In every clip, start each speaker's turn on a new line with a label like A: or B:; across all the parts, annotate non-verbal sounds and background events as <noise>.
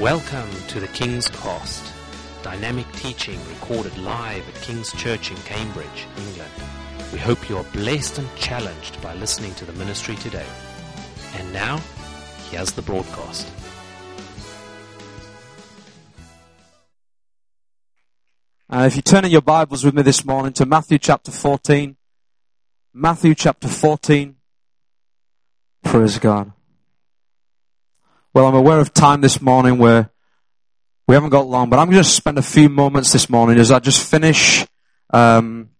A: Welcome to the King's Cast, dynamic teaching recorded live at King's Church in Cambridge, England. We hope you are blessed and challenged by listening to the ministry today. And now, here's the broadcast.
B: Uh, if you turn in your Bibles with me this morning to Matthew chapter 14, Matthew chapter 14, praise God. Well, I'm aware of time this morning where we haven't got long, but I'm going to spend a few moments this morning as I just finish um,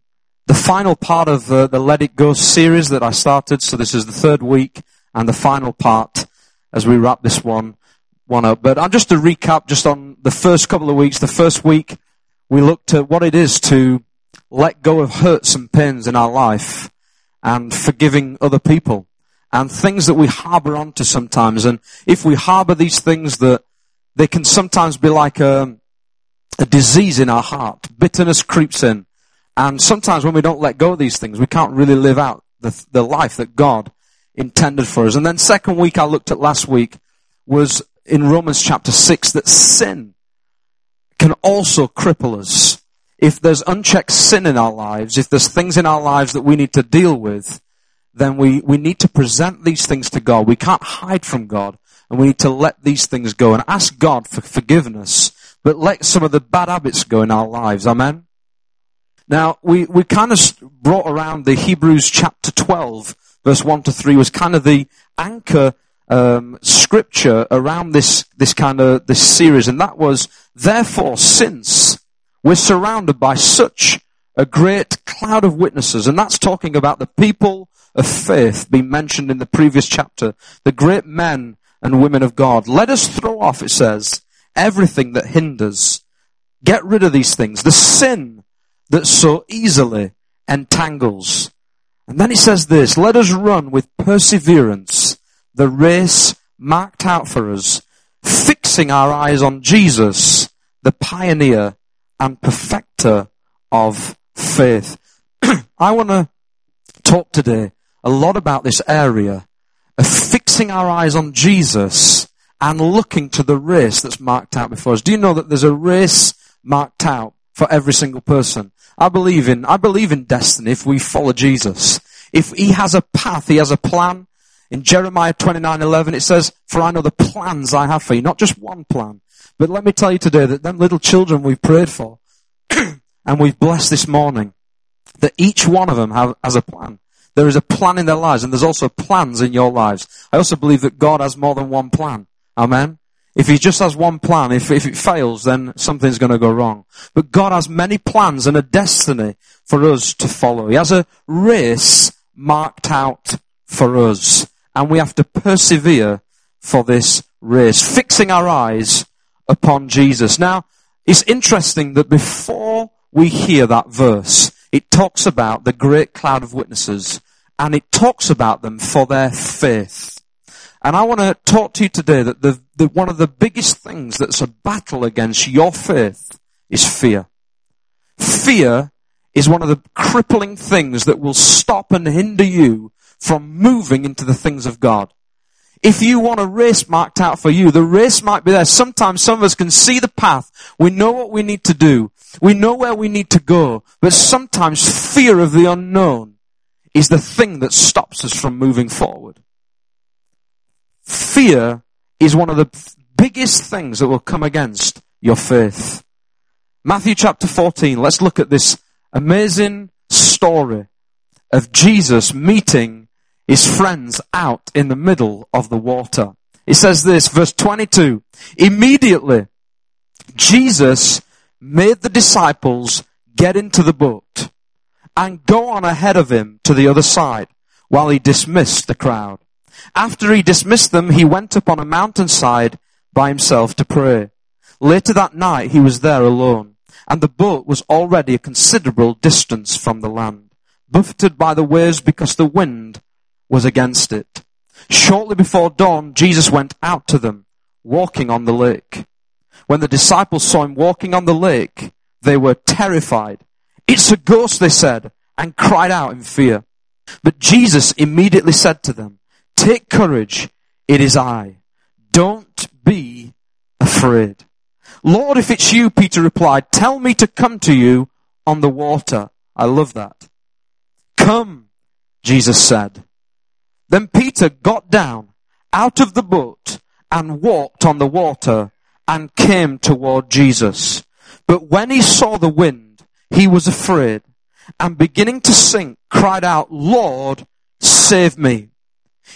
B: the final part of the, the Let It Go series that I started. So this is the third week and the final part as we wrap this one one up. But I'm just to recap just on the first couple of weeks. The first week we looked at what it is to let go of hurts and pains in our life and forgiving other people and things that we harbor onto sometimes. And if we harbor these things that they can sometimes be like a, a disease in our heart. Bitterness creeps in. And sometimes when we don't let go of these things, we can't really live out the, the life that God intended for us. And then second week I looked at last week was in Romans chapter 6 that sin can also cripple us. If there's unchecked sin in our lives, if there's things in our lives that we need to deal with, then we, we need to present these things to God. We can't hide from God, and we need to let these things go and ask God for forgiveness, but let some of the bad habits go in our lives. Amen? Now, we, we kind of brought around the Hebrews chapter 12, verse 1 to 3 was kind of the anchor um, scripture around this this kind of this series, and that was therefore since we're surrounded by such a great cloud of witnesses, and that's talking about the people of faith being mentioned in the previous chapter, the great men and women of God. Let us throw off, it says, everything that hinders. Get rid of these things, the sin that so easily entangles. And then he says this, let us run with perseverance the race marked out for us, fixing our eyes on Jesus, the pioneer and perfecter of faith. <clears throat> I want to talk today a lot about this area of fixing our eyes on Jesus and looking to the race that's marked out before us. Do you know that there's a race marked out for every single person? I believe in, I believe in destiny if we follow Jesus. If he has a path, he has a plan, in Jeremiah 29:11 it says, "For I know the plans I have for you, not just one plan, but let me tell you today that them little children we've prayed for <clears throat> and we've blessed this morning, that each one of them have, has a plan. There is a plan in their lives and there's also plans in your lives. I also believe that God has more than one plan. Amen. If he just has one plan, if, if it fails, then something's going to go wrong. But God has many plans and a destiny for us to follow. He has a race marked out for us and we have to persevere for this race, fixing our eyes upon Jesus. Now, it's interesting that before we hear that verse, it talks about the great cloud of witnesses and it talks about them for their faith. And I want to talk to you today that the, the, one of the biggest things that's a battle against your faith is fear. Fear is one of the crippling things that will stop and hinder you from moving into the things of God. If you want a race marked out for you, the race might be there. Sometimes some of us can see the path. We know what we need to do. We know where we need to go. But sometimes fear of the unknown is the thing that stops us from moving forward. Fear is one of the biggest things that will come against your faith. Matthew chapter 14, let's look at this amazing story of Jesus meeting his friends out in the middle of the water. He says this, verse 22, immediately Jesus made the disciples get into the boat and go on ahead of him to the other side while he dismissed the crowd. After he dismissed them, he went up on a mountainside by himself to pray. Later that night, he was there alone, and the boat was already a considerable distance from the land, buffeted by the waves because the wind was against it. Shortly before dawn, Jesus went out to them, walking on the lake. When the disciples saw him walking on the lake, they were terrified. It's a ghost, they said, and cried out in fear. But Jesus immediately said to them, Take courage, it is I. Don't be afraid. Lord, if it's you, Peter replied, tell me to come to you on the water. I love that. Come, Jesus said. Then Peter got down out of the boat and walked on the water and came toward Jesus. But when he saw the wind, he was afraid and beginning to sink, cried out, Lord, save me.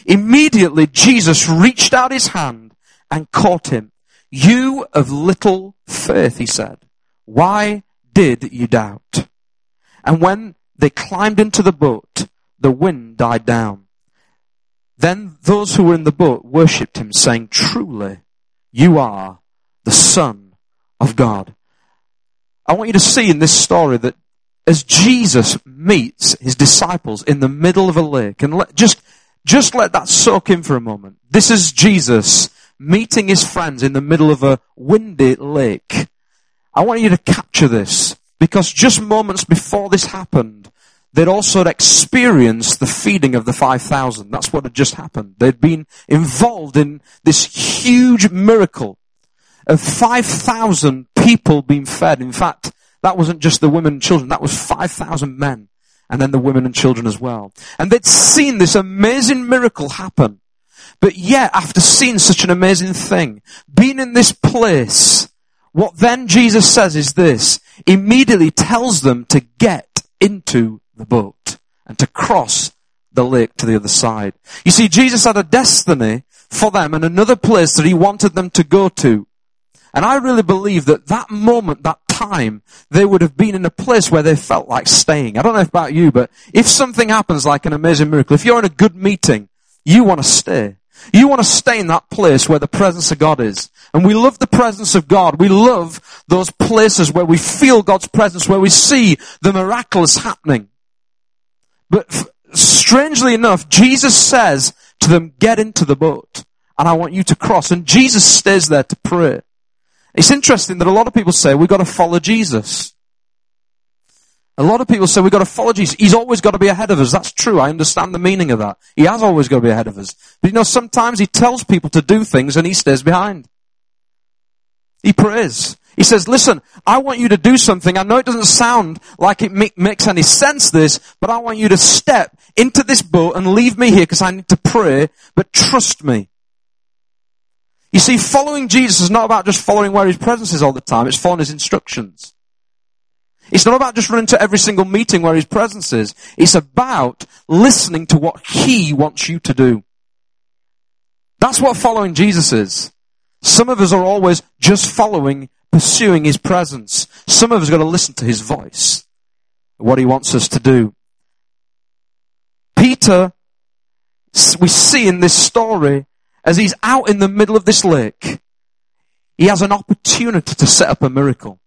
B: Immediately Jesus reached out his hand and caught him. You of little faith, he said, why did you doubt? And when they climbed into the boat, the wind died down. Then those who were in the boat worshipped him, saying, Truly, you are the Son of God. I want you to see in this story that as Jesus meets his disciples in the middle of a lake, and let, just, just let that soak in for a moment. This is Jesus meeting his friends in the middle of a windy lake. I want you to capture this because just moments before this happened, they'd also experienced the feeding of the 5,000. That's what had just happened. They'd been involved in this huge miracle of 5,000 people being fed. In fact, that wasn't just the women and children, that was 5,000 men. And then the women and children as well. And they'd seen this amazing miracle happen. But yet, after seeing such an amazing thing, being in this place, what then Jesus says is this, immediately tells them to get into the boat and to cross the lake to the other side. You see, Jesus had a destiny for them and another place that he wanted them to go to. And I really believe that that moment, that time, they would have been in a place where they felt like staying. I don't know about you, but if something happens like an amazing miracle, if you're in a good meeting, you want to stay. You want to stay in that place where the presence of God is. And we love the presence of God. We love those places where we feel God's presence, where we see the miraculous happening. But strangely enough, Jesus says to them, get into the boat and I want you to cross. And Jesus stays there to pray. It's interesting that a lot of people say we've got to follow Jesus. A lot of people say we've got to follow Jesus. He's always got to be ahead of us. That's true. I understand the meaning of that. He has always got to be ahead of us. But you know, sometimes he tells people to do things and he stays behind. He prays. He says, listen, I want you to do something. I know it doesn't sound like it make, makes any sense this, but I want you to step into this boat and leave me here because I need to pray, but trust me. You see, following Jesus is not about just following where his presence is all the time. It's following his instructions. It's not about just running to every single meeting where his presence is. It's about listening to what he wants you to do. That's what following Jesus is. Some of us are always just following, pursuing his presence. Some of us got to listen to his voice. What he wants us to do. Peter, we see in this story, as he's out in the middle of this lake, he has an opportunity to set up a miracle.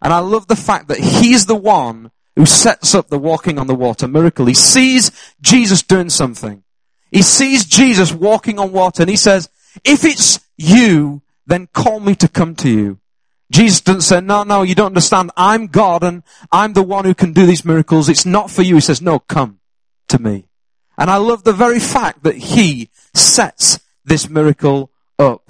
B: And I love the fact that he's the one who sets up the walking on the water miracle. He sees Jesus doing something. He sees Jesus walking on water and he says, if it's you, then call me to come to you. Jesus doesn't say, no, no, you don't understand. I'm God and I'm the one who can do these miracles. It's not for you. He says, no, come to me. And I love the very fact that he sets this miracle up.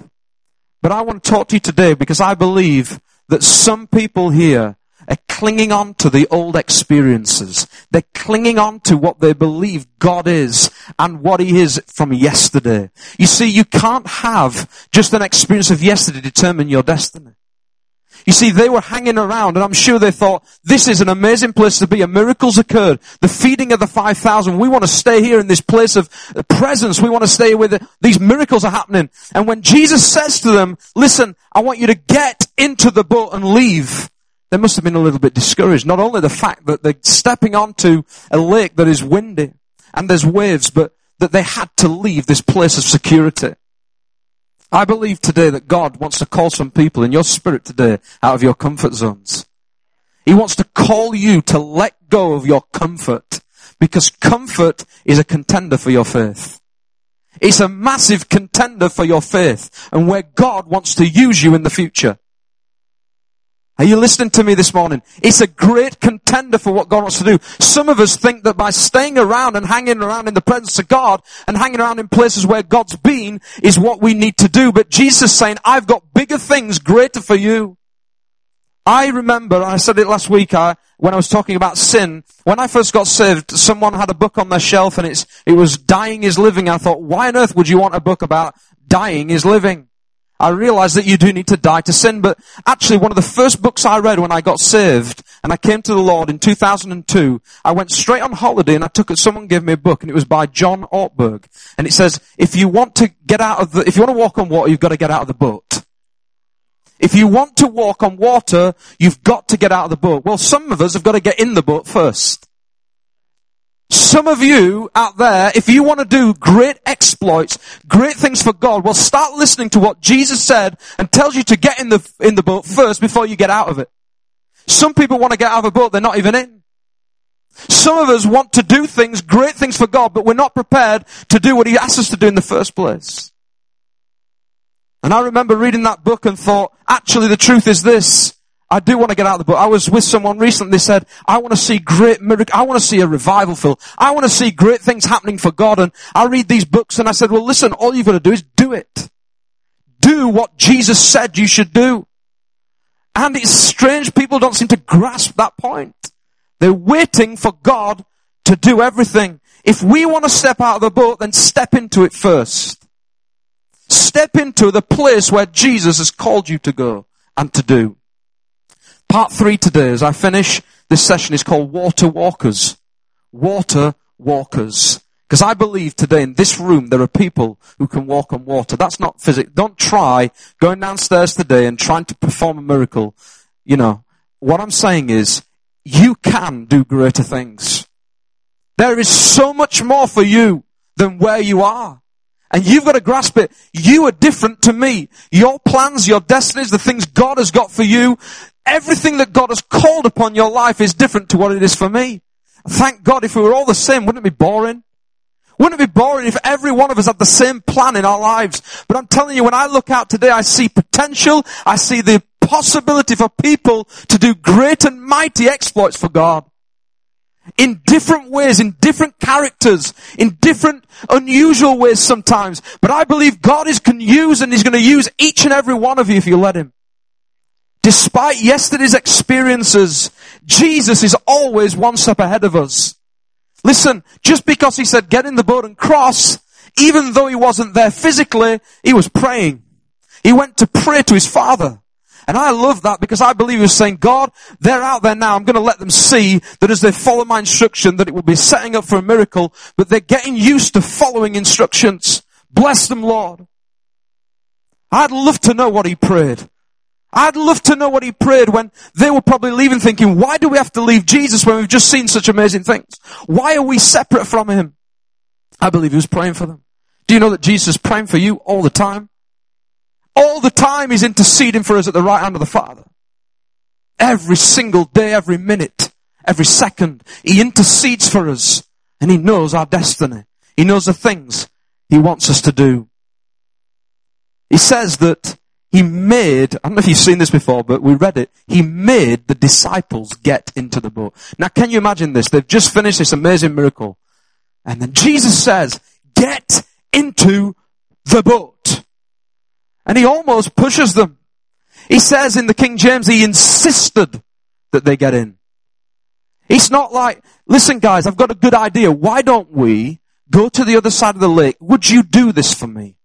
B: But I want to talk to you today because I believe that some people here are clinging on to the old experiences. They're clinging on to what they believe God is and what He is from yesterday. You see, you can't have just an experience of yesterday determine your destiny. You see, they were hanging around and I'm sure they thought, this is an amazing place to be. A miracle's occurred. The feeding of the 5,000. We want to stay here in this place of presence. We want to stay with it. these miracles are happening. And when Jesus says to them, listen, I want you to get into the boat and leave. They must have been a little bit discouraged. Not only the fact that they're stepping onto a lake that is windy and there's waves, but that they had to leave this place of security. I believe today that God wants to call some people in your spirit today out of your comfort zones. He wants to call you to let go of your comfort because comfort is a contender for your faith. It's a massive contender for your faith and where God wants to use you in the future. Are you listening to me this morning? It's a great contender for what God wants to do. Some of us think that by staying around and hanging around in the presence of God and hanging around in places where God's been is what we need to do. But Jesus is saying, I've got bigger things greater for you. I remember, I said it last week, I, when I was talking about sin, when I first got saved, someone had a book on their shelf and it's, it was dying is living. I thought, why on earth would you want a book about dying is living? I realized that you do need to die to sin, but actually one of the first books I read when I got saved and I came to the Lord in 2002, I went straight on holiday and I took it, someone gave me a book and it was by John Ortberg. And it says, if you want to get out of the, if you want to walk on water, you've got to get out of the boat. If you want to walk on water, you've got to get out of the boat. Well, some of us have got to get in the boat first. Some of you out there, if you want to do great exploits, great things for God, well start listening to what Jesus said and tells you to get in the, in the boat first before you get out of it. Some people want to get out of a boat, they're not even in. Some of us want to do things, great things for God, but we're not prepared to do what He asked us to do in the first place. And I remember reading that book and thought, actually the truth is this. I do want to get out of the book. I was with someone recently They said, I want to see great miracle. I want to see a revival fill. I want to see great things happening for God. And I read these books and I said, well, listen, all you've got to do is do it. Do what Jesus said you should do. And it's strange people don't seem to grasp that point. They're waiting for God to do everything. If we want to step out of the boat, then step into it first. Step into the place where Jesus has called you to go and to do. Part three today, as I finish this session, is called Water Walkers. Water Walkers. Because I believe today in this room there are people who can walk on water. That's not physics. Don't try going downstairs today and trying to perform a miracle. You know, what I'm saying is, you can do greater things. There is so much more for you than where you are. And you've got to grasp it. You are different to me. Your plans, your destinies, the things God has got for you, everything that God has called upon your life is different to what it is for me. Thank God if we were all the same, wouldn't it be boring? Wouldn't it be boring if every one of us had the same plan in our lives? But I'm telling you, when I look out today, I see potential. I see the possibility for people to do great and mighty exploits for God. In different ways, in different characters, in different unusual ways sometimes. But I believe God is can use and He's going to use each and every one of you if you let Him. Despite yesterday's experiences, Jesus is always one step ahead of us. Listen, just because he said get in the boat and cross, even though he wasn't there physically, he was praying. He went to pray to his father. And I love that because I believe he was saying, God, they're out there now. I'm going to let them see that as they follow my instruction, that it will be setting up for a miracle, but they're getting used to following instructions. Bless them, Lord. I'd love to know what he prayed. I'd love to know what he prayed when they were probably leaving thinking, why do we have to leave Jesus when we've just seen such amazing things? Why are we separate from him? I believe he was praying for them. Do you know that Jesus is praying for you all the time? All the time he's interceding for us at the right hand of the Father. Every single day, every minute, every second, he intercedes for us and he knows our destiny. He knows the things he wants us to do. He says that he made, I don't know if you've seen this before, but we read it. He made the disciples get into the boat. Now can you imagine this? They've just finished this amazing miracle. And then Jesus says, get into the boat. And he almost pushes them. He says in the King James, he insisted that they get in. It's not like, listen guys, I've got a good idea. Why don't we go to the other side of the lake? Would you do this for me?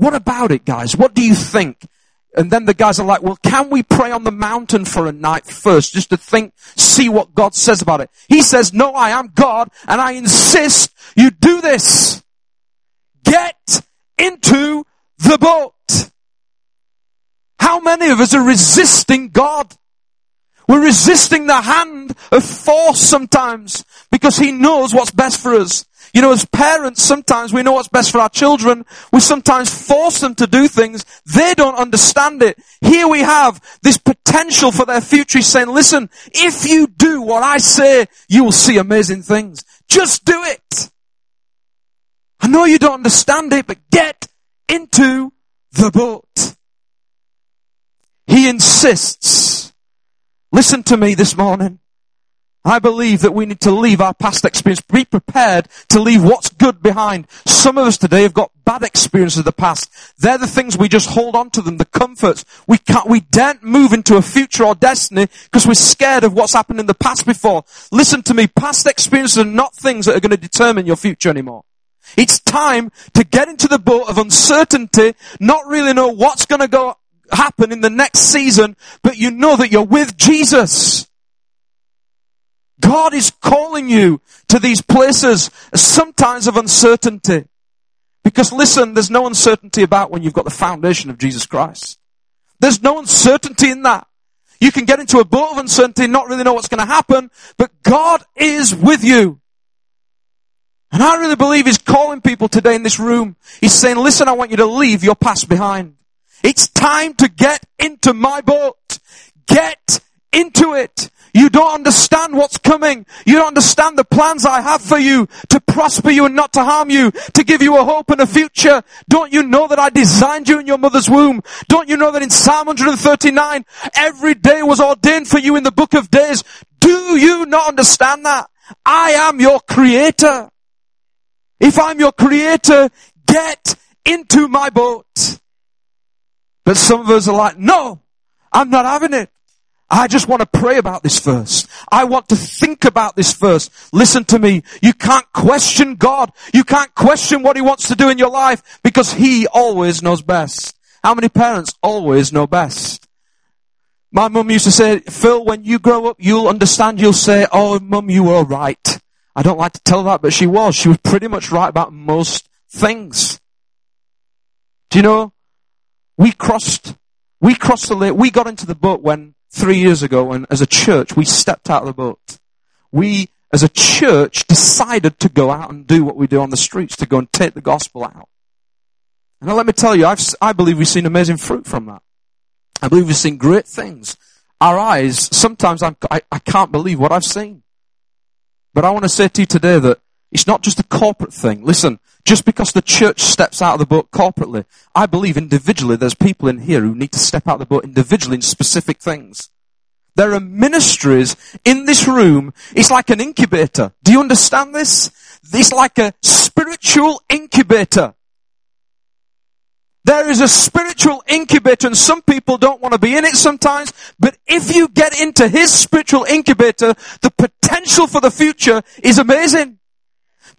B: What about it, guys? What do you think? And then the guys are like, well, can we pray on the mountain for a night first, just to think, see what God says about it? He says, no, I am God, and I insist you do this. Get into the boat. How many of us are resisting God? We're resisting the hand of force sometimes because He knows what's best for us. You know, as parents, sometimes we know what's best for our children. We sometimes force them to do things. They don't understand it. Here we have this potential for their future. Saying, listen, if you do what I say, you will see amazing things. Just do it. I know you don't understand it, but get into the boat. He insists. Listen to me this morning. I believe that we need to leave our past experience, be prepared to leave what's good behind. Some of us today have got bad experiences of the past. They're the things we just hold on to them, the comforts. We can't, we daren't move into a future or destiny because we're scared of what's happened in the past before. Listen to me, past experiences are not things that are going to determine your future anymore. It's time to get into the boat of uncertainty, not really know what's going to go happen in the next season, but you know that you're with Jesus. God is calling you to these places, sometimes of uncertainty. Because listen, there's no uncertainty about when you've got the foundation of Jesus Christ. There's no uncertainty in that. You can get into a boat of uncertainty, not really know what's going to happen, but God is with you. And I really believe He's calling people today in this room. He's saying, listen, I want you to leave your past behind. It's time to get into my boat. Get into it. You don't understand what's coming. You don't understand the plans I have for you to prosper you and not to harm you, to give you a hope and a future. Don't you know that I designed you in your mother's womb? Don't you know that in Psalm 139, every day was ordained for you in the book of days? Do you not understand that? I am your creator. If I'm your creator, get into my boat. But some of us are like, no, I'm not having it. I just want to pray about this first. I want to think about this first. Listen to me. You can't question God. You can't question what He wants to do in your life because He always knows best. How many parents always know best? My mum used to say, Phil, when you grow up, you'll understand. You'll say, oh, mum, you were right. I don't like to tell that, but she was. She was pretty much right about most things. Do you know? We crossed, we crossed the lake. We got into the boat when three years ago and as a church, we stepped out of the boat. We, as a church, decided to go out and do what we do on the streets, to go and take the gospel out. And let me tell you, I've, I believe we've seen amazing fruit from that. I believe we've seen great things. Our eyes, sometimes I'm, I, I can't believe what I've seen. But I want to say to you today that it's not just a corporate thing. Listen, just because the church steps out of the boat corporately, I believe individually there's people in here who need to step out of the boat individually in specific things. There are ministries in this room. It's like an incubator. Do you understand this? It's like a spiritual incubator. There is a spiritual incubator and some people don't want to be in it sometimes, but if you get into his spiritual incubator, the potential for the future is amazing.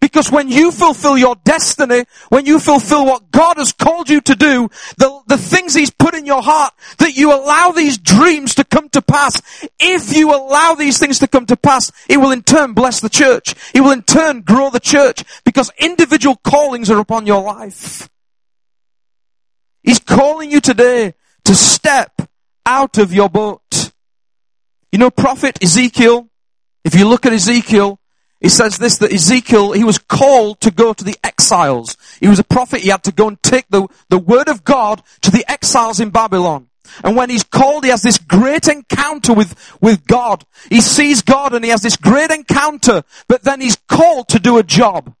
B: Because when you fulfill your destiny, when you fulfill what God has called you to do, the, the things He's put in your heart, that you allow these dreams to come to pass. If you allow these things to come to pass, it will in turn bless the church. It will in turn grow the church because individual callings are upon your life. He's calling you today to step out of your boat. You know, prophet Ezekiel, if you look at Ezekiel, he says this, that Ezekiel, he was called to go to the exiles. He was a prophet. He had to go and take the, the word of God to the exiles in Babylon. And when he's called, he has this great encounter with, with God. He sees God and he has this great encounter, but then he's called to do a job.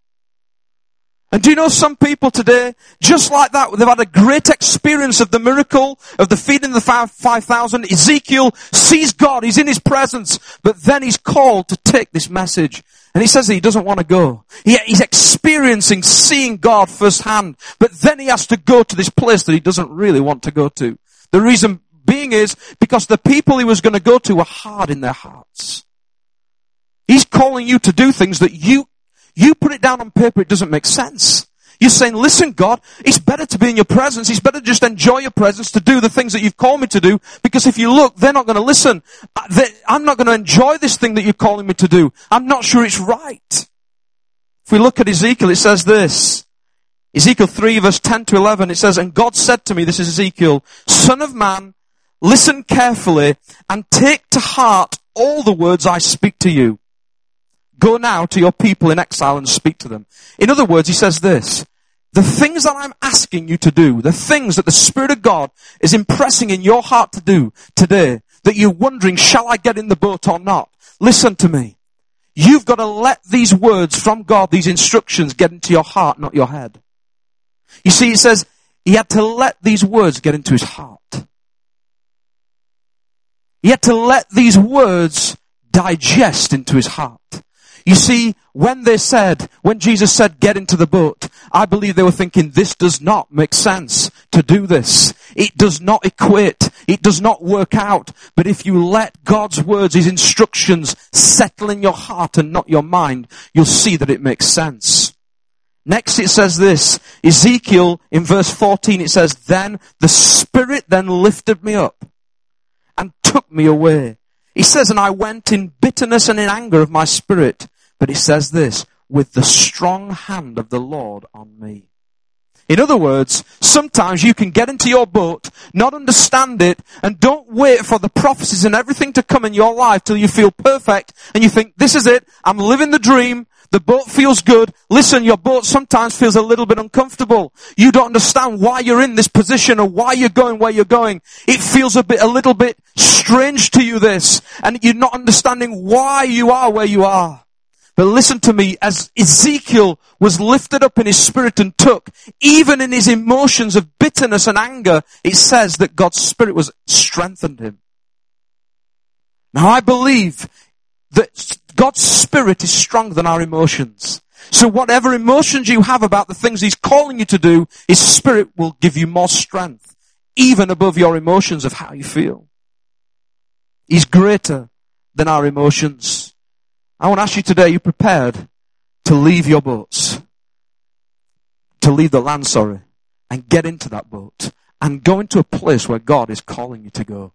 B: And do you know some people today, just like that, they've had a great experience of the miracle of the feeding of the 5,000. Ezekiel sees God, he's in his presence, but then he's called to take this message and he says he doesn't want to go. He, he's experiencing seeing God firsthand, but then he has to go to this place that he doesn't really want to go to. The reason being is because the people he was going to go to were hard in their hearts. He's calling you to do things that you, you put it down on paper, it doesn't make sense. You're saying, listen, God, it's better to be in your presence. It's better to just enjoy your presence to do the things that you've called me to do. Because if you look, they're not going to listen. Uh, I'm not going to enjoy this thing that you're calling me to do. I'm not sure it's right. If we look at Ezekiel, it says this. Ezekiel 3 verse 10 to 11, it says, And God said to me, this is Ezekiel, Son of man, listen carefully and take to heart all the words I speak to you. Go now to your people in exile and speak to them. In other words, he says this, the things that I'm asking you to do, the things that the Spirit of God is impressing in your heart to do today, that you're wondering, shall I get in the boat or not? Listen to me. You've got to let these words from God, these instructions get into your heart, not your head. You see, he says he had to let these words get into his heart. He had to let these words digest into his heart. You see, when they said, when Jesus said, get into the boat, I believe they were thinking, this does not make sense to do this. It does not equate. It does not work out. But if you let God's words, His instructions settle in your heart and not your mind, you'll see that it makes sense. Next it says this, Ezekiel in verse 14 it says, then the Spirit then lifted me up and took me away. He says, and I went in bitterness and in anger of my spirit. But it says this, with the strong hand of the Lord on me. In other words, sometimes you can get into your boat, not understand it, and don't wait for the prophecies and everything to come in your life till you feel perfect and you think, this is it, I'm living the dream, the boat feels good. Listen, your boat sometimes feels a little bit uncomfortable. You don't understand why you're in this position or why you're going where you're going. It feels a bit, a little bit strange to you this, and you're not understanding why you are where you are. But listen to me, as Ezekiel was lifted up in his spirit and took, even in his emotions of bitterness and anger, it says that God's spirit was strengthened him. Now I believe that God's spirit is stronger than our emotions. So whatever emotions you have about the things he's calling you to do, his spirit will give you more strength, even above your emotions of how you feel. He's greater than our emotions. I want to ask you today, are you prepared to leave your boats? To leave the land, sorry, and get into that boat and go into a place where God is calling you to go.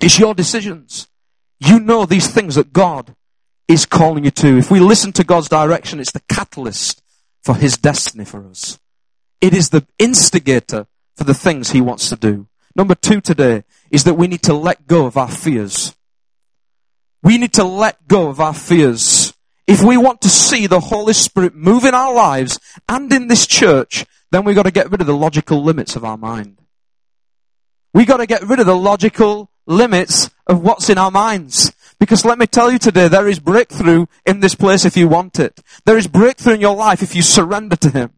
B: It's your decisions. You know these things that God is calling you to. If we listen to God's direction, it's the catalyst for His destiny for us. It is the instigator for the things He wants to do. Number two today is that we need to let go of our fears. We need to let go of our fears. If we want to see the Holy Spirit move in our lives and in this church, then we've got to get rid of the logical limits of our mind. We've got to get rid of the logical limits of what's in our minds. Because let me tell you today, there is breakthrough in this place if you want it. There is breakthrough in your life if you surrender to Him.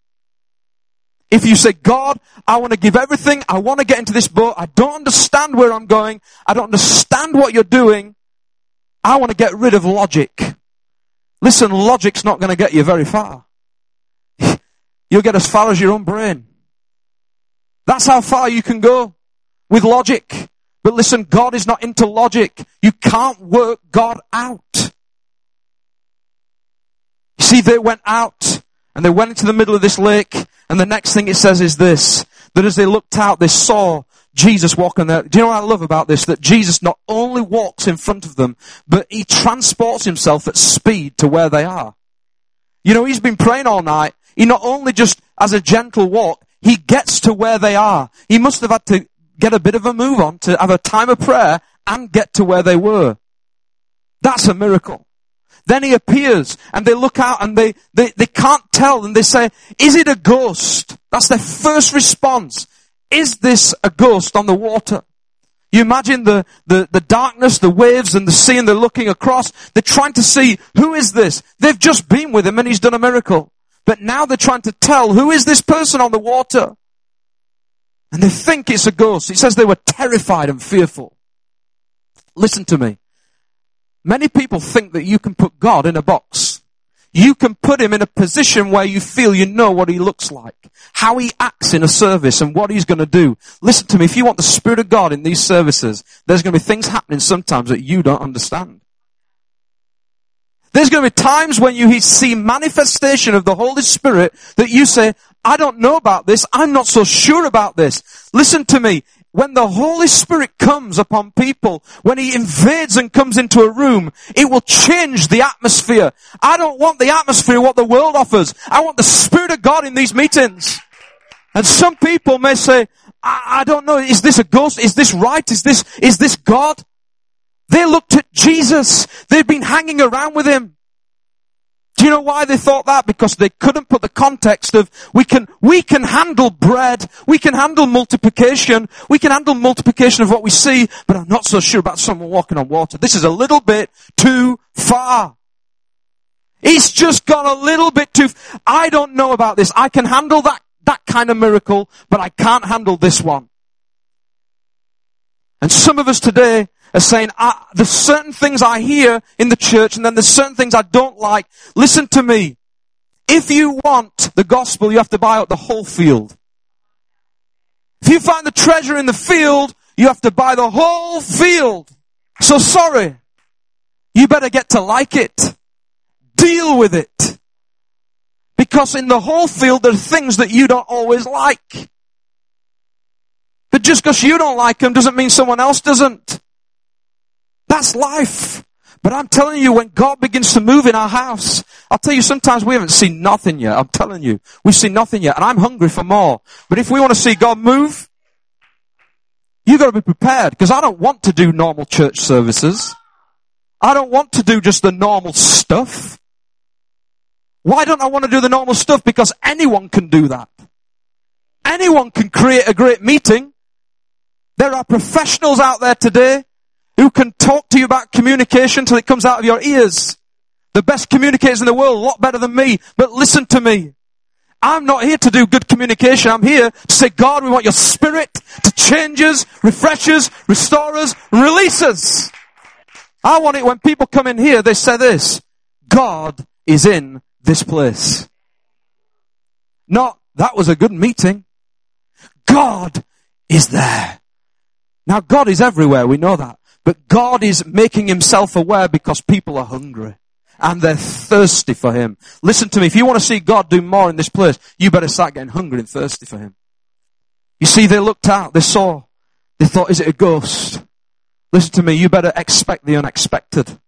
B: If you say, God, I want to give everything, I want to get into this boat, I don't understand where I'm going, I don't understand what you're doing, I want to get rid of logic. Listen, logic's not going to get you very far. <laughs> You'll get as far as your own brain. That's how far you can go with logic. But listen, God is not into logic. You can't work God out. You see, they went out and they went into the middle of this lake and the next thing it says is this, that as they looked out, they saw Jesus walking there. Do you know what I love about this? That Jesus not only walks in front of them, but he transports himself at speed to where they are. You know, he's been praying all night. He not only just as a gentle walk, he gets to where they are. He must have had to get a bit of a move on to have a time of prayer and get to where they were. That's a miracle. Then he appears and they look out and they, they, they can't tell and they say, is it a ghost? That's their first response. Is this a ghost on the water? You imagine the, the, the darkness, the waves and the sea and they're looking across. They're trying to see, who is this? They've just been with him and he's done a miracle. But now they're trying to tell, who is this person on the water? And they think it's a ghost. It says they were terrified and fearful. Listen to me. Many people think that you can put God in a box. You can put him in a position where you feel you know what he looks like, how he acts in a service and what he's going to do. Listen to me, if you want the Spirit of God in these services, there's going to be things happening sometimes that you don't understand. There's going to be times when you see manifestation of the Holy Spirit that you say, I don't know about this. I'm not so sure about this. Listen to me when the Holy Spirit comes upon people, when He invades and comes into a room, it will change the atmosphere. I don't want the atmosphere what the world offers. I want the Spirit of God in these meetings. And some people may say, I, I don't know, is this a ghost? Is this right? Is this, is this God? They looked at Jesus. They've been hanging around with Him. Do you know why they thought that? Because they couldn't put the context of, we can, we can handle bread, we can handle multiplication, we can handle multiplication of what we see, but I'm not so sure about someone walking on water. This is a little bit too far. It's just gone a little bit too, I don't know about this. I can handle that, that kind of miracle, but I can't handle this one. And some of us today are saying, ah, there's certain things I hear in the church and then there's certain things I don't like. Listen to me. If you want the gospel, you have to buy out the whole field. If you find the treasure in the field, you have to buy the whole field. So sorry. You better get to like it. Deal with it. Because in the whole field, there are things that you don't always like. But just because you don't like them doesn't mean someone else doesn't. That's life. But I'm telling you, when God begins to move in our house, I'll tell you, sometimes we haven't seen nothing yet. I'm telling you, we've seen nothing yet, and I'm hungry for more. But if we want to see God move, you've got to be prepared, because I don't want to do normal church services. I don't want to do just the normal stuff. Why don't I want to do the normal stuff? Because anyone can do that. Anyone can create a great meeting. There are professionals out there today who can talk to you about communication till it comes out of your ears. The best communicators in the world, a lot better than me. But listen to me. I'm not here to do good communication. I'm here to say, God, we want your spirit to change us, refresh us, restore us, release us. I want it when people come in here, they say this, God is in this place. Not, that was a good meeting. God is there. Now God is everywhere, we know that. But God is making himself aware because people are hungry. And they're thirsty for him. Listen to me, if you want to see God do more in this place, you better start getting hungry and thirsty for him. You see, they looked out, they saw, they thought, is it a ghost? Listen to me, you better expect the unexpected.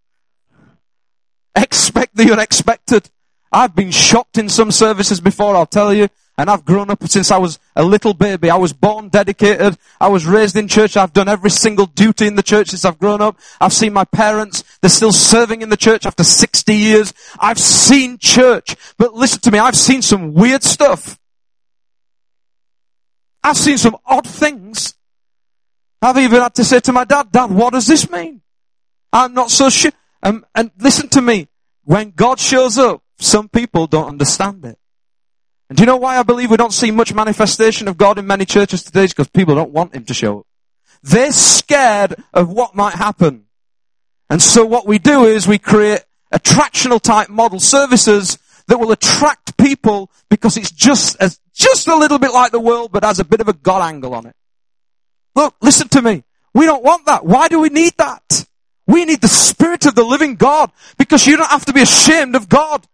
B: Expect the unexpected. I've been shocked in some services before, I'll tell you. And I've grown up since I was a little baby. I was born dedicated. I was raised in church. I've done every single duty in the church since I've grown up. I've seen my parents. They're still serving in the church after 60 years. I've seen church. But listen to me. I've seen some weird stuff. I've seen some odd things. I've even had to say to my dad, Dad, what does this mean? I'm not so sure. Um, and listen to me. When God shows up, some people don't understand it. And do you know why I believe we don't see much manifestation of God in many churches today? It's because people don't want Him to show up. They're scared of what might happen. And so what we do is we create attractional type model services that will attract people because it's just as, just a little bit like the world, but has a bit of a God angle on it. Look, listen to me. We don't want that. Why do we need that? We need the Spirit of the living God because you don't have to be ashamed of God.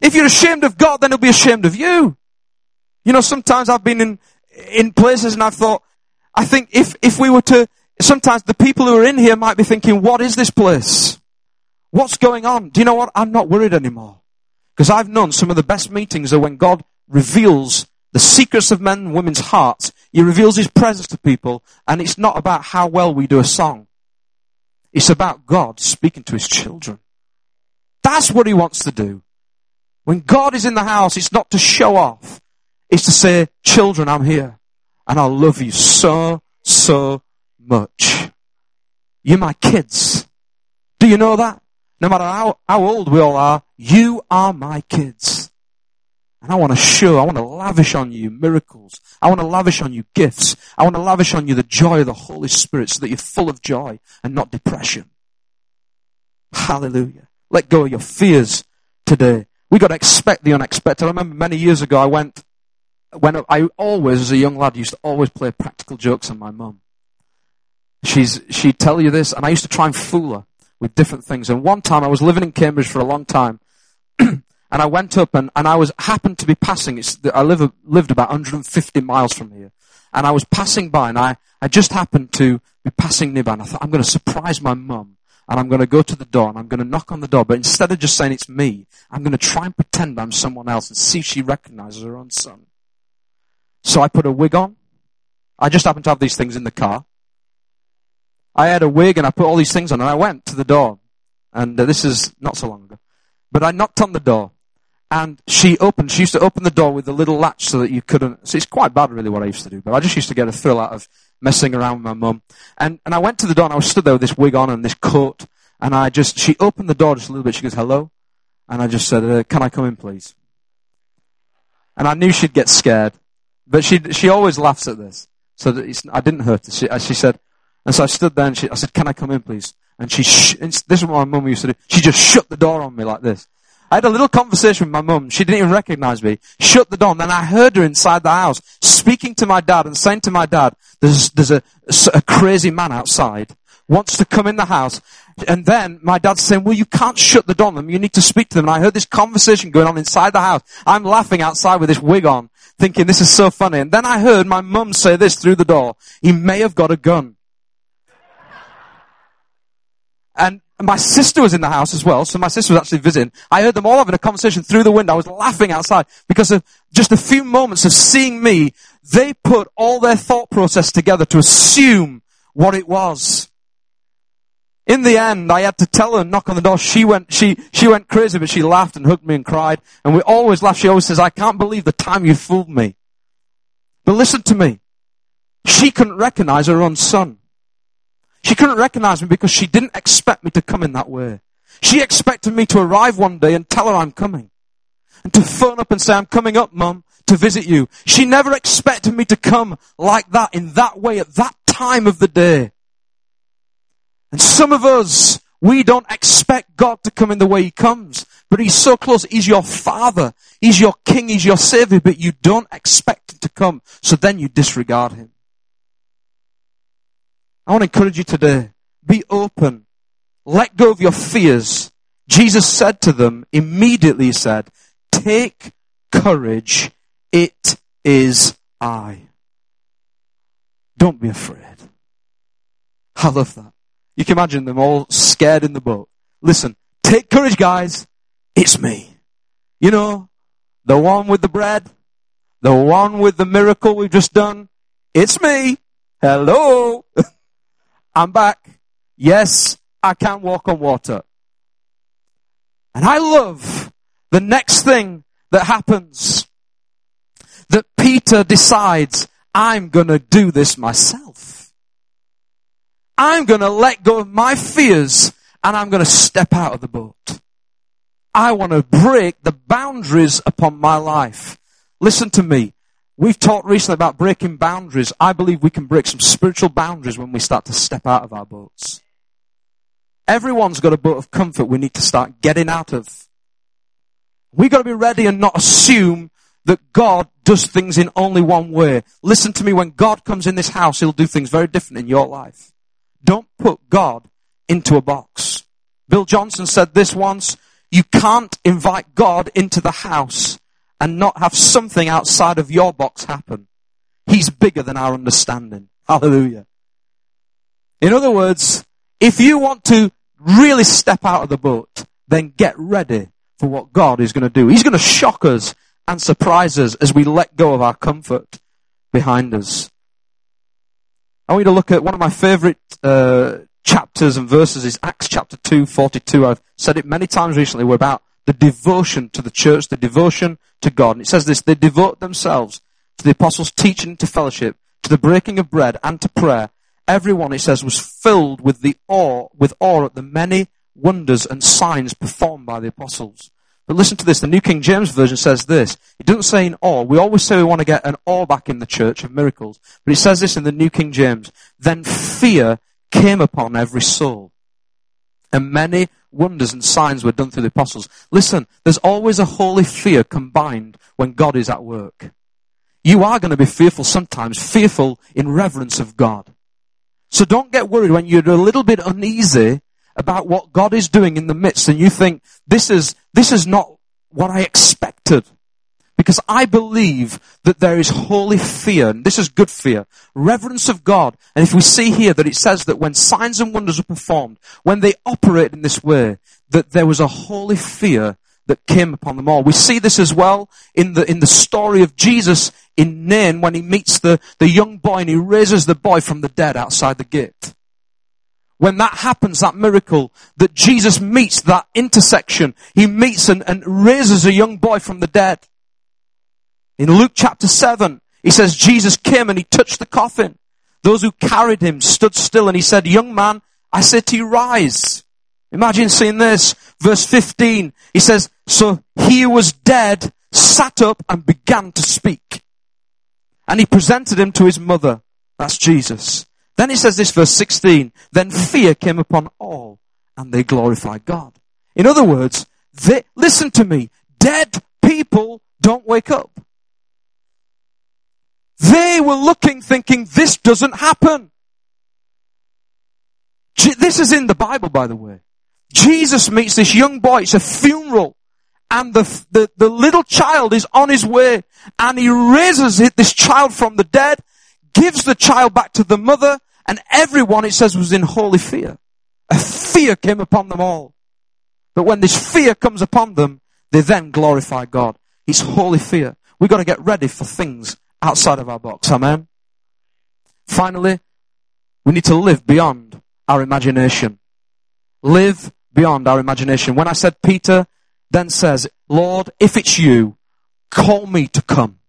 B: If you're ashamed of God, then he'll be ashamed of you. You know, sometimes I've been in, in places and I've thought, I think if, if we were to, sometimes the people who are in here might be thinking, what is this place? What's going on? Do you know what? I'm not worried anymore. Because I've known some of the best meetings are when God reveals the secrets of men and women's hearts. He reveals His presence to people and it's not about how well we do a song. It's about God speaking to His children. That's what He wants to do. When God is in the house, it's not to show off. It's to say, children, I'm here. And I love you so, so much. You're my kids. Do you know that? No matter how, how old we all are, you are my kids. And I want to show, I want to lavish on you miracles. I want to lavish on you gifts. I want to lavish on you the joy of the Holy Spirit so that you're full of joy and not depression. Hallelujah. Let go of your fears today. We got to expect the unexpected. I remember many years ago I went, when I always, as a young lad, used to always play practical jokes on my mum. She's, she'd tell you this, and I used to try and fool her with different things. And one time I was living in Cambridge for a long time, <clears throat> and I went up and, and I was, happened to be passing, it's, I live, lived about 150 miles from here, and I was passing by, and I, I just happened to be passing nearby, and I thought, I'm going to surprise my mum and I'm going to go to the door and I'm going to knock on the door. But instead of just saying it's me, I'm going to try and pretend I'm someone else and see if she recognizes her own son. So I put a wig on. I just happened to have these things in the car. I had a wig and I put all these things on and I went to the door. And uh, this is not so long ago. But I knocked on the door and she opened, she used to open the door with a little latch so that you couldn't, so it's quite bad really what I used to do, but I just used to get a thrill out of messing around with my mum. And, and I went to the door and I was stood there with this wig on and this coat. And I just, she opened the door just a little bit. She goes, hello. And I just said, uh, can I come in please? And I knew she'd get scared. But she, she always laughs at this. so that it's, I didn't hurt her. She, she said, and so I stood there and she, I said, can I come in please? And she, sh- and this is what my mum used to do. She just shut the door on me like this. I had a little conversation with my mum. She didn't even recognize me. Shut the door. And then I heard her inside the house speaking to my dad and saying to my dad, there's, there's a, a crazy man outside wants to come in the house. And then my dad's saying, well, you can't shut the door on them. You need to speak to them. And I heard this conversation going on inside the house. I'm laughing outside with this wig on, thinking this is so funny. And then I heard my mum say this through the door. He may have got a gun. And my sister was in the house as well, so my sister was actually visiting. I heard them all having a conversation through the window. I was laughing outside because of just a few moments of seeing me. They put all their thought process together to assume what it was. In the end, I had to tell her, knock on the door. She went, she, she went crazy, but she laughed and hugged me and cried. And we always laugh. She always says, I can't believe the time you fooled me. But listen to me. She couldn't recognize her own son. She couldn't recognize me because she didn't expect me to come in that way. She expected me to arrive one day and tell her I'm coming. And to phone up and say, I'm coming up, mum, to visit you. She never expected me to come like that, in that way, at that time of the day. And some of us, we don't expect God to come in the way He comes. But He's so close. He's your Father. He's your King. He's your Savior. But you don't expect Him to come. So then you disregard Him. I want to encourage you today. Be open. Let go of your fears. Jesus said to them, immediately he said, take courage. It is I. Don't be afraid. I love that. You can imagine them all scared in the boat. Listen, take courage, guys. It's me. You know, the one with the bread, the one with the miracle we've just done. It's me. Hello. <laughs> I'm back. Yes, I can walk on water. And I love the next thing that happens. That Peter decides, I'm gonna do this myself. I'm going to let go of my fears and I'm going to step out of the boat. I want to break the boundaries upon my life. Listen to me. We've talked recently about breaking boundaries. I believe we can break some spiritual boundaries when we start to step out of our boats. Everyone's got a boat of comfort we need to start getting out of. We've got to be ready and not assume that God does things in only one way. Listen to me, when God comes in this house, He'll do things very different in your life. Don't put God into a box. Bill Johnson said this once, you can't invite God into the house and not have something outside of your box happen. He's bigger than our understanding. <laughs> Hallelujah. In other words, if you want to really step out of the boat, then get ready for what God is going to do. He's going to shock us and surprise us as we let go of our comfort behind us. I want you to look at one of my favorite uh, chapters and verses is Acts chapter 2, 42. I've said it many times recently. We're about the devotion to the church, the devotion to God. And it says this, they devote themselves to the apostles' teaching, to fellowship, to the breaking of bread, and to prayer. Everyone, it says, was filled with the awe, with awe at the many wonders and signs performed by the apostles. But listen to this. The New King James Version says this. It doesn't say in awe. We always say we want to get an awe back in the church of miracles. But it says this in the New King James. Then fear came upon every soul. And many wonders and signs were done through the apostles. Listen, there's always a holy fear combined when God is at work. You are going to be fearful sometimes, fearful in reverence of God. So don't get worried when you're a little bit uneasy about what God is doing in the midst and you think, this is, this is not what I expected. Because I believe that there is holy fear, and this is good fear, reverence of God. And if we see here that it says that when signs and wonders are performed, when they operate in this way, that there was a holy fear that came upon them all. We see this as well in the, in the story of Jesus in Nain when he meets the, the young boy and he raises the boy from the dead outside the gate when that happens, that miracle, that Jesus meets that intersection, he meets and, and raises a young boy from the dead. In Luke chapter 7, he says Jesus came and he touched the coffin. Those who carried him stood still and he said, young man, I say to you, rise. Imagine seeing this. Verse 15, he says, so he was dead, sat up and began to speak. And he presented him to his mother. That's Jesus. Then he says this verse 16, then fear came upon all and they glorified God. In other words, they, listen to me, dead people don't wake up. They were looking thinking this doesn't happen. This is in the Bible, by the way. Jesus meets this young boy. It's a funeral. And the, the, the little child is on his way. And he raises it, this child from the dead, gives the child back to the mother, and everyone, it says, was in holy fear. A fear came upon them all. But when this fear comes upon them, they then glorify God. It's holy fear. We've got to get ready for things outside of our box. Amen. Finally, we need to live beyond our imagination. Live beyond our imagination. When I said Peter then says, Lord, if it's you, call me to come.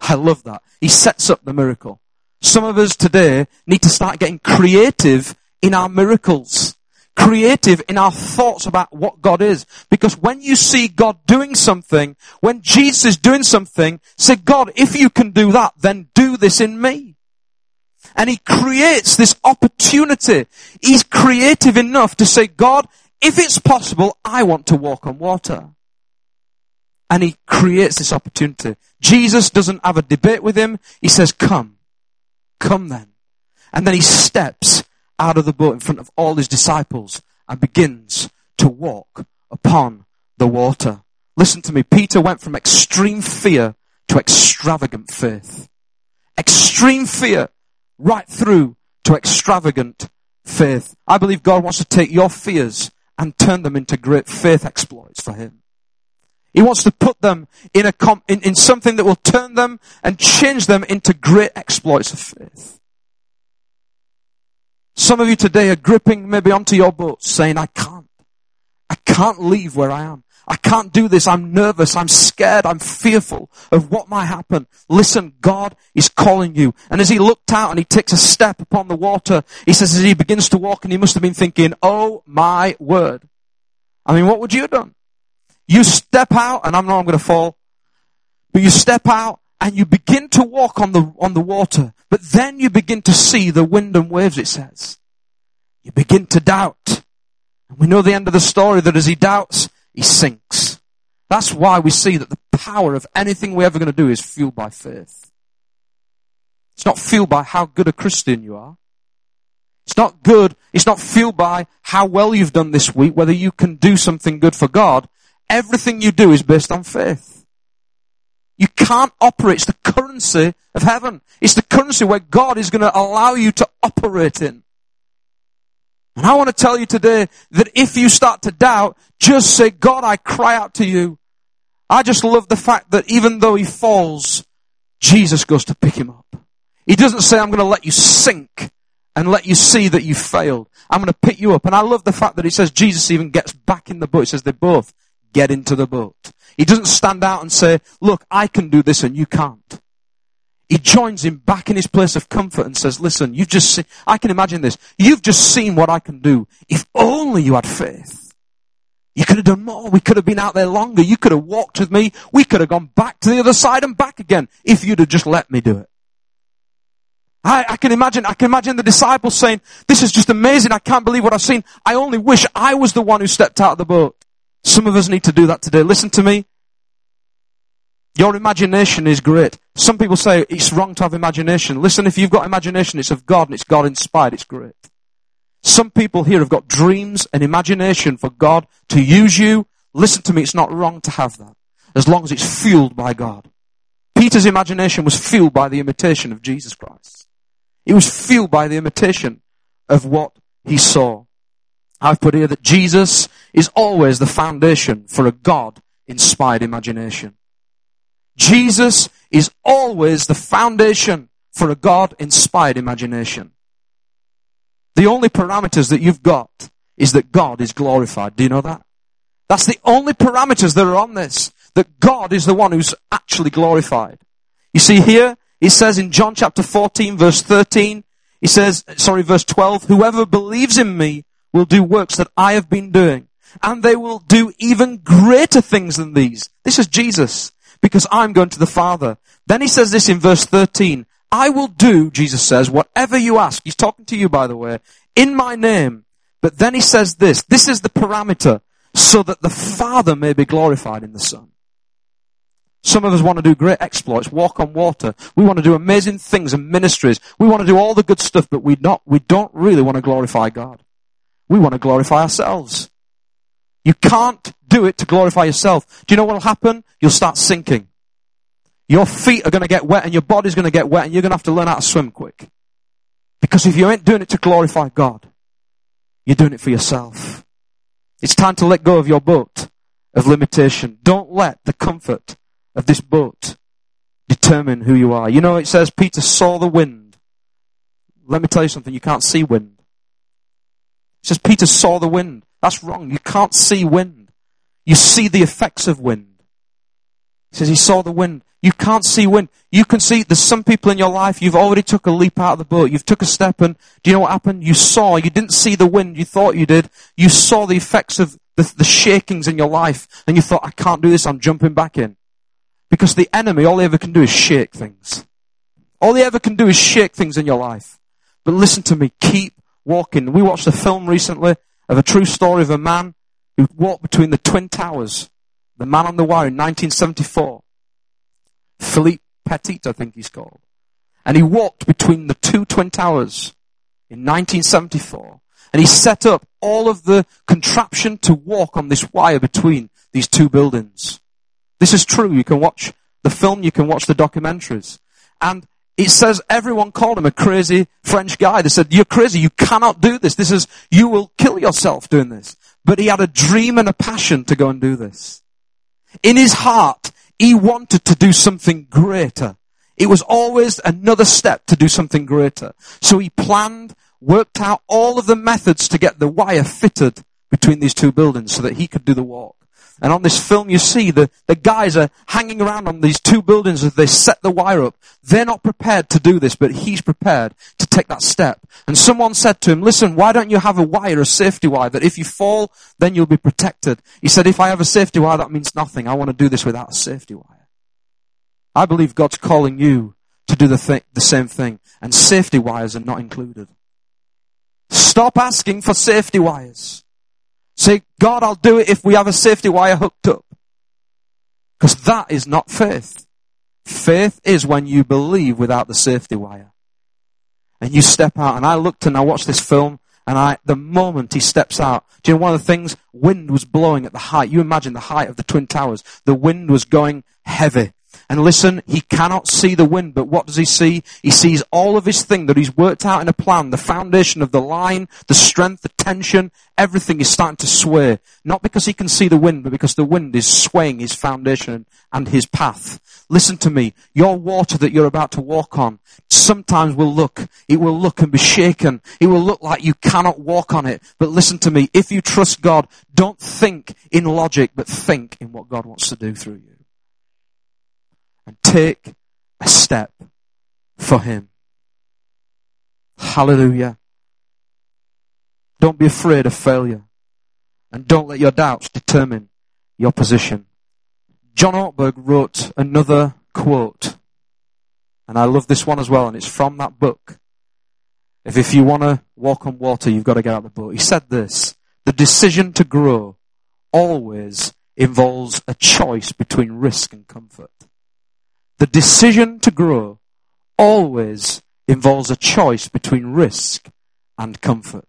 B: I love that. He sets up the miracle. Some of us today need to start getting creative in our miracles. Creative in our thoughts about what God is. Because when you see God doing something, when Jesus is doing something, say, God, if you can do that, then do this in me. And he creates this opportunity. He's creative enough to say, God, if it's possible, I want to walk on water. And he creates this opportunity. Jesus doesn't have a debate with him. He says, come. Come then. And then he steps out of the boat in front of all his disciples and begins to walk upon the water. Listen to me. Peter went from extreme fear to extravagant faith. Extreme fear right through to extravagant faith. I believe God wants to take your fears and turn them into great faith exploits for Him. He wants to put them in a com- in, in something that will turn them and change them into great exploits of faith. Some of you today are gripping maybe onto your boat saying, I can't. I can't leave where I am. I can't do this. I'm nervous. I'm scared. I'm fearful of what might happen. Listen, God is calling you. And as he looked out and he takes a step upon the water, he says as he begins to walk and he must have been thinking, oh my word. I mean, what would you have done? You step out and I'm not I'm going to fall, but you step out and you begin to walk on the, on the water, but then you begin to see the wind and waves, it says. You begin to doubt. And we know the end of the story that as he doubts, he sinks. That's why we see that the power of anything we're ever going to do is fueled by faith. It's not fueled by how good a Christian you are. It's not good. It's not fueled by how well you've done this week, whether you can do something good for God. Everything you do is based on faith. You can't operate. It's the currency of heaven. It's the currency where God is going to allow you to operate in. And I want to tell you today that if you start to doubt, just say, God, I cry out to you. I just love the fact that even though he falls, Jesus goes to pick him up. He doesn't say, I'm going to let you sink and let you see that you failed. I'm going to pick you up. And I love the fact that he says Jesus even gets back in the boat. He says they both get into the boat. He doesn't stand out and say, look, I can do this and you can't. He joins him back in his place of comfort and says, listen, you've just seen, I can imagine this. You've just seen what I can do. If only you had faith. You could have done more. We could have been out there longer. You could have walked with me. We could have gone back to the other side and back again if you'd have just let me do it. I, I, can imagine, I can imagine the disciples saying, this is just amazing. I can't believe what I've seen. I only wish I was the one who stepped out of the boat. Some of us need to do that today. Listen to me. Your imagination is great. Some people say it's wrong to have imagination. Listen, if you've got imagination, it's of God and it's God inspired. It's great. Some people here have got dreams and imagination for God to use you. Listen to me, it's not wrong to have that. As long as it's fueled by God. Peter's imagination was fueled by the imitation of Jesus Christ. It was fueled by the imitation of what he saw. I've put here that Jesus is always the foundation for a God inspired imagination. Jesus is always the foundation for a God inspired imagination. The only parameters that you've got is that God is glorified. Do you know that? That's the only parameters that are on this. That God is the one who's actually glorified. You see here, it says in John chapter 14 verse 13, he says, sorry, verse 12, whoever believes in me will do works that I have been doing. And they will do even greater things than these. This is Jesus because I'm going to the Father. Then he says this in verse 13, I will do, Jesus says, whatever you ask. He's talking to you, by the way, in my name. But then he says this, this is the parameter, so that the Father may be glorified in the Son. Some of us want to do great exploits, walk on water. We want to do amazing things and ministries. We want to do all the good stuff, but we not, we don't really want to glorify God. We want to glorify ourselves. You can't do it to glorify yourself. Do you know what will happen? You'll start sinking. Your feet are going to get wet and your body's going to get wet and you're going to have to learn how to swim quick. Because if you ain't doing it to glorify God, you're doing it for yourself. It's time to let go of your boat of limitation. Don't let the comfort of this boat determine who you are. You know, it says Peter saw the wind. Let me tell you something, you can't see wind. It says Peter saw the wind. That's wrong. You can't see wind. You see the effects of wind. He says he saw the wind. You can't see wind. You can see there's some people in your life, you've already took a leap out of the boat. You've took a step and do you know what happened? You saw, you didn't see the wind, you thought you did. You saw the effects of the, the shakings in your life and you thought, I can't do this, I'm jumping back in. Because the enemy, all he ever can do is shake things. All he ever can do is shake things in your life. But listen to me, keep walking. We watched a film recently of a true story of a man who walked between the Twin Towers. The Man on the Wire in 1974. Philippe Petit, I think he's called. And he walked between the two Twin Towers in 1974. And he set up all of the contraption to walk on this wire between these two buildings. This is true. You can watch the film, you can watch the documentaries. And it says everyone called him a crazy French guy. They said, you're crazy. You cannot do this. This is, you will kill yourself doing this. But he had a dream and a passion to go and do this. In his heart, he wanted to do something greater. It was always another step to do something greater. So he planned, worked out all of the methods to get the wire fitted between these two buildings so that he could do the walk. And on this film you see the, the guys are hanging around on these two buildings as they set the wire up. They're not prepared to do this, but he's prepared to take that step. And someone said to him, listen, why don't you have a wire, a safety wire, that if you fall, then you'll be protected. He said, if I have a safety wire, that means nothing. I want to do this without a safety wire. I believe God's calling you to do the, th- the same thing. And safety wires are not included. Stop asking for safety wires. Say, God, I'll do it if we have a safety wire hooked up. Because that is not faith. Faith is when you believe without the safety wire. And you step out. And I looked and I watched this film and I, the moment he steps out, do you know one of the things? Wind was blowing at the height. You imagine the height of the Twin Towers. The wind was going heavy. And listen, he cannot see the wind, but what does he see? He sees all of his thing that he's worked out in a plan, the foundation of the line, the strength, the tension, everything is starting to sway. Not because he can see the wind, but because the wind is swaying his foundation and his path. Listen to me. Your water that you're about to walk on sometimes will look, it will look and be shaken. It will look like you cannot walk on it. But listen to me. If you trust God, don't think in logic, but think in what God wants to do through you and take a step for Him. Hallelujah. Don't be afraid of failure. And don't let your doubts determine your position. John Ortberg wrote another quote. And I love this one as well, and it's from that book. If, if you want to walk on water, you've got to get out of the boat. He said this, the decision to grow always involves a choice between risk and comfort. The decision to grow always involves a choice between risk and comfort.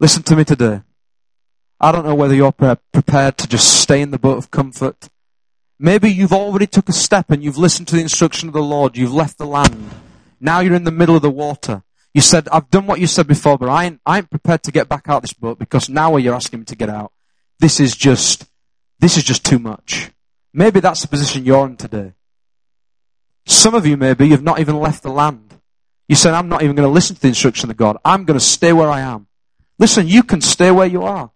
B: Listen to me today. I don't know whether you're prepared to just stay in the boat of comfort. Maybe you've already took a step and you've listened to the instruction of the Lord. You've left the land. Now you're in the middle of the water. You said, I've done what you said before, but I ain't, I ain't prepared to get back out of this boat because now you're asking me to get out. This is just, this is just too much. Maybe that's the position you're in today. Some of you maybe you've not even left the land. You said, I'm not even going to listen to the instruction of God. I'm going to stay where I am. Listen, you can stay where you are.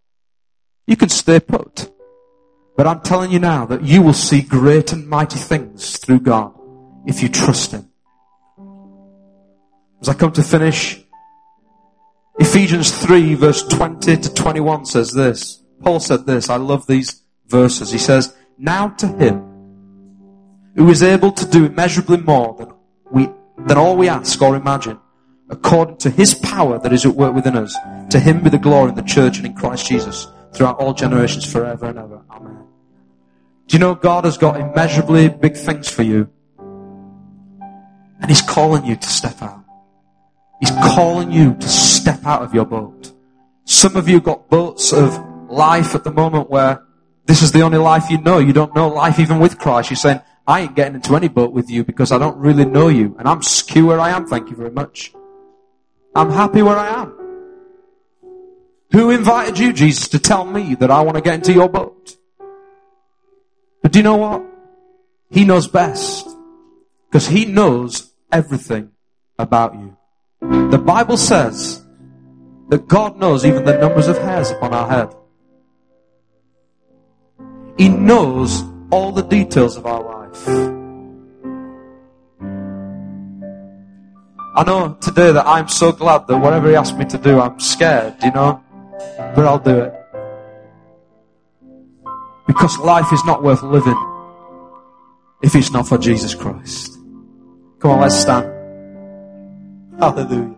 B: You can stay put. But I'm telling you now that you will see great and mighty things through God if you trust Him. As I come to finish, Ephesians 3 verse 20 to 21 says this. Paul said this. I love these verses. He says, now to Him who is able to do immeasurably more than we, than all we ask or imagine, according to his power that is at work within us. To him be the glory in the church and in Christ Jesus throughout all generations forever and ever. Amen. Do you know God has got immeasurably big things for you? And He's calling you to step out. He's calling you to step out of your boat. Some of you got boats of life at the moment where this is the only life you know. You don't know life even with Christ. You're saying, I ain't getting into any boat with you because I don't really know you. And I'm skew where I am, thank you very much. I'm happy where I am. Who invited you, Jesus, to tell me that I want to get into your boat? But do you know what? He knows best. Because he knows everything about you. The Bible says that God knows even the numbers of hairs upon our head. He knows all the details of our life. I know today that I'm so glad that whatever He asks me to do, I'm scared, you know, but I'll do it. Because life is not worth living if it's not for Jesus Christ. Come on, let's stand. Hallelujah.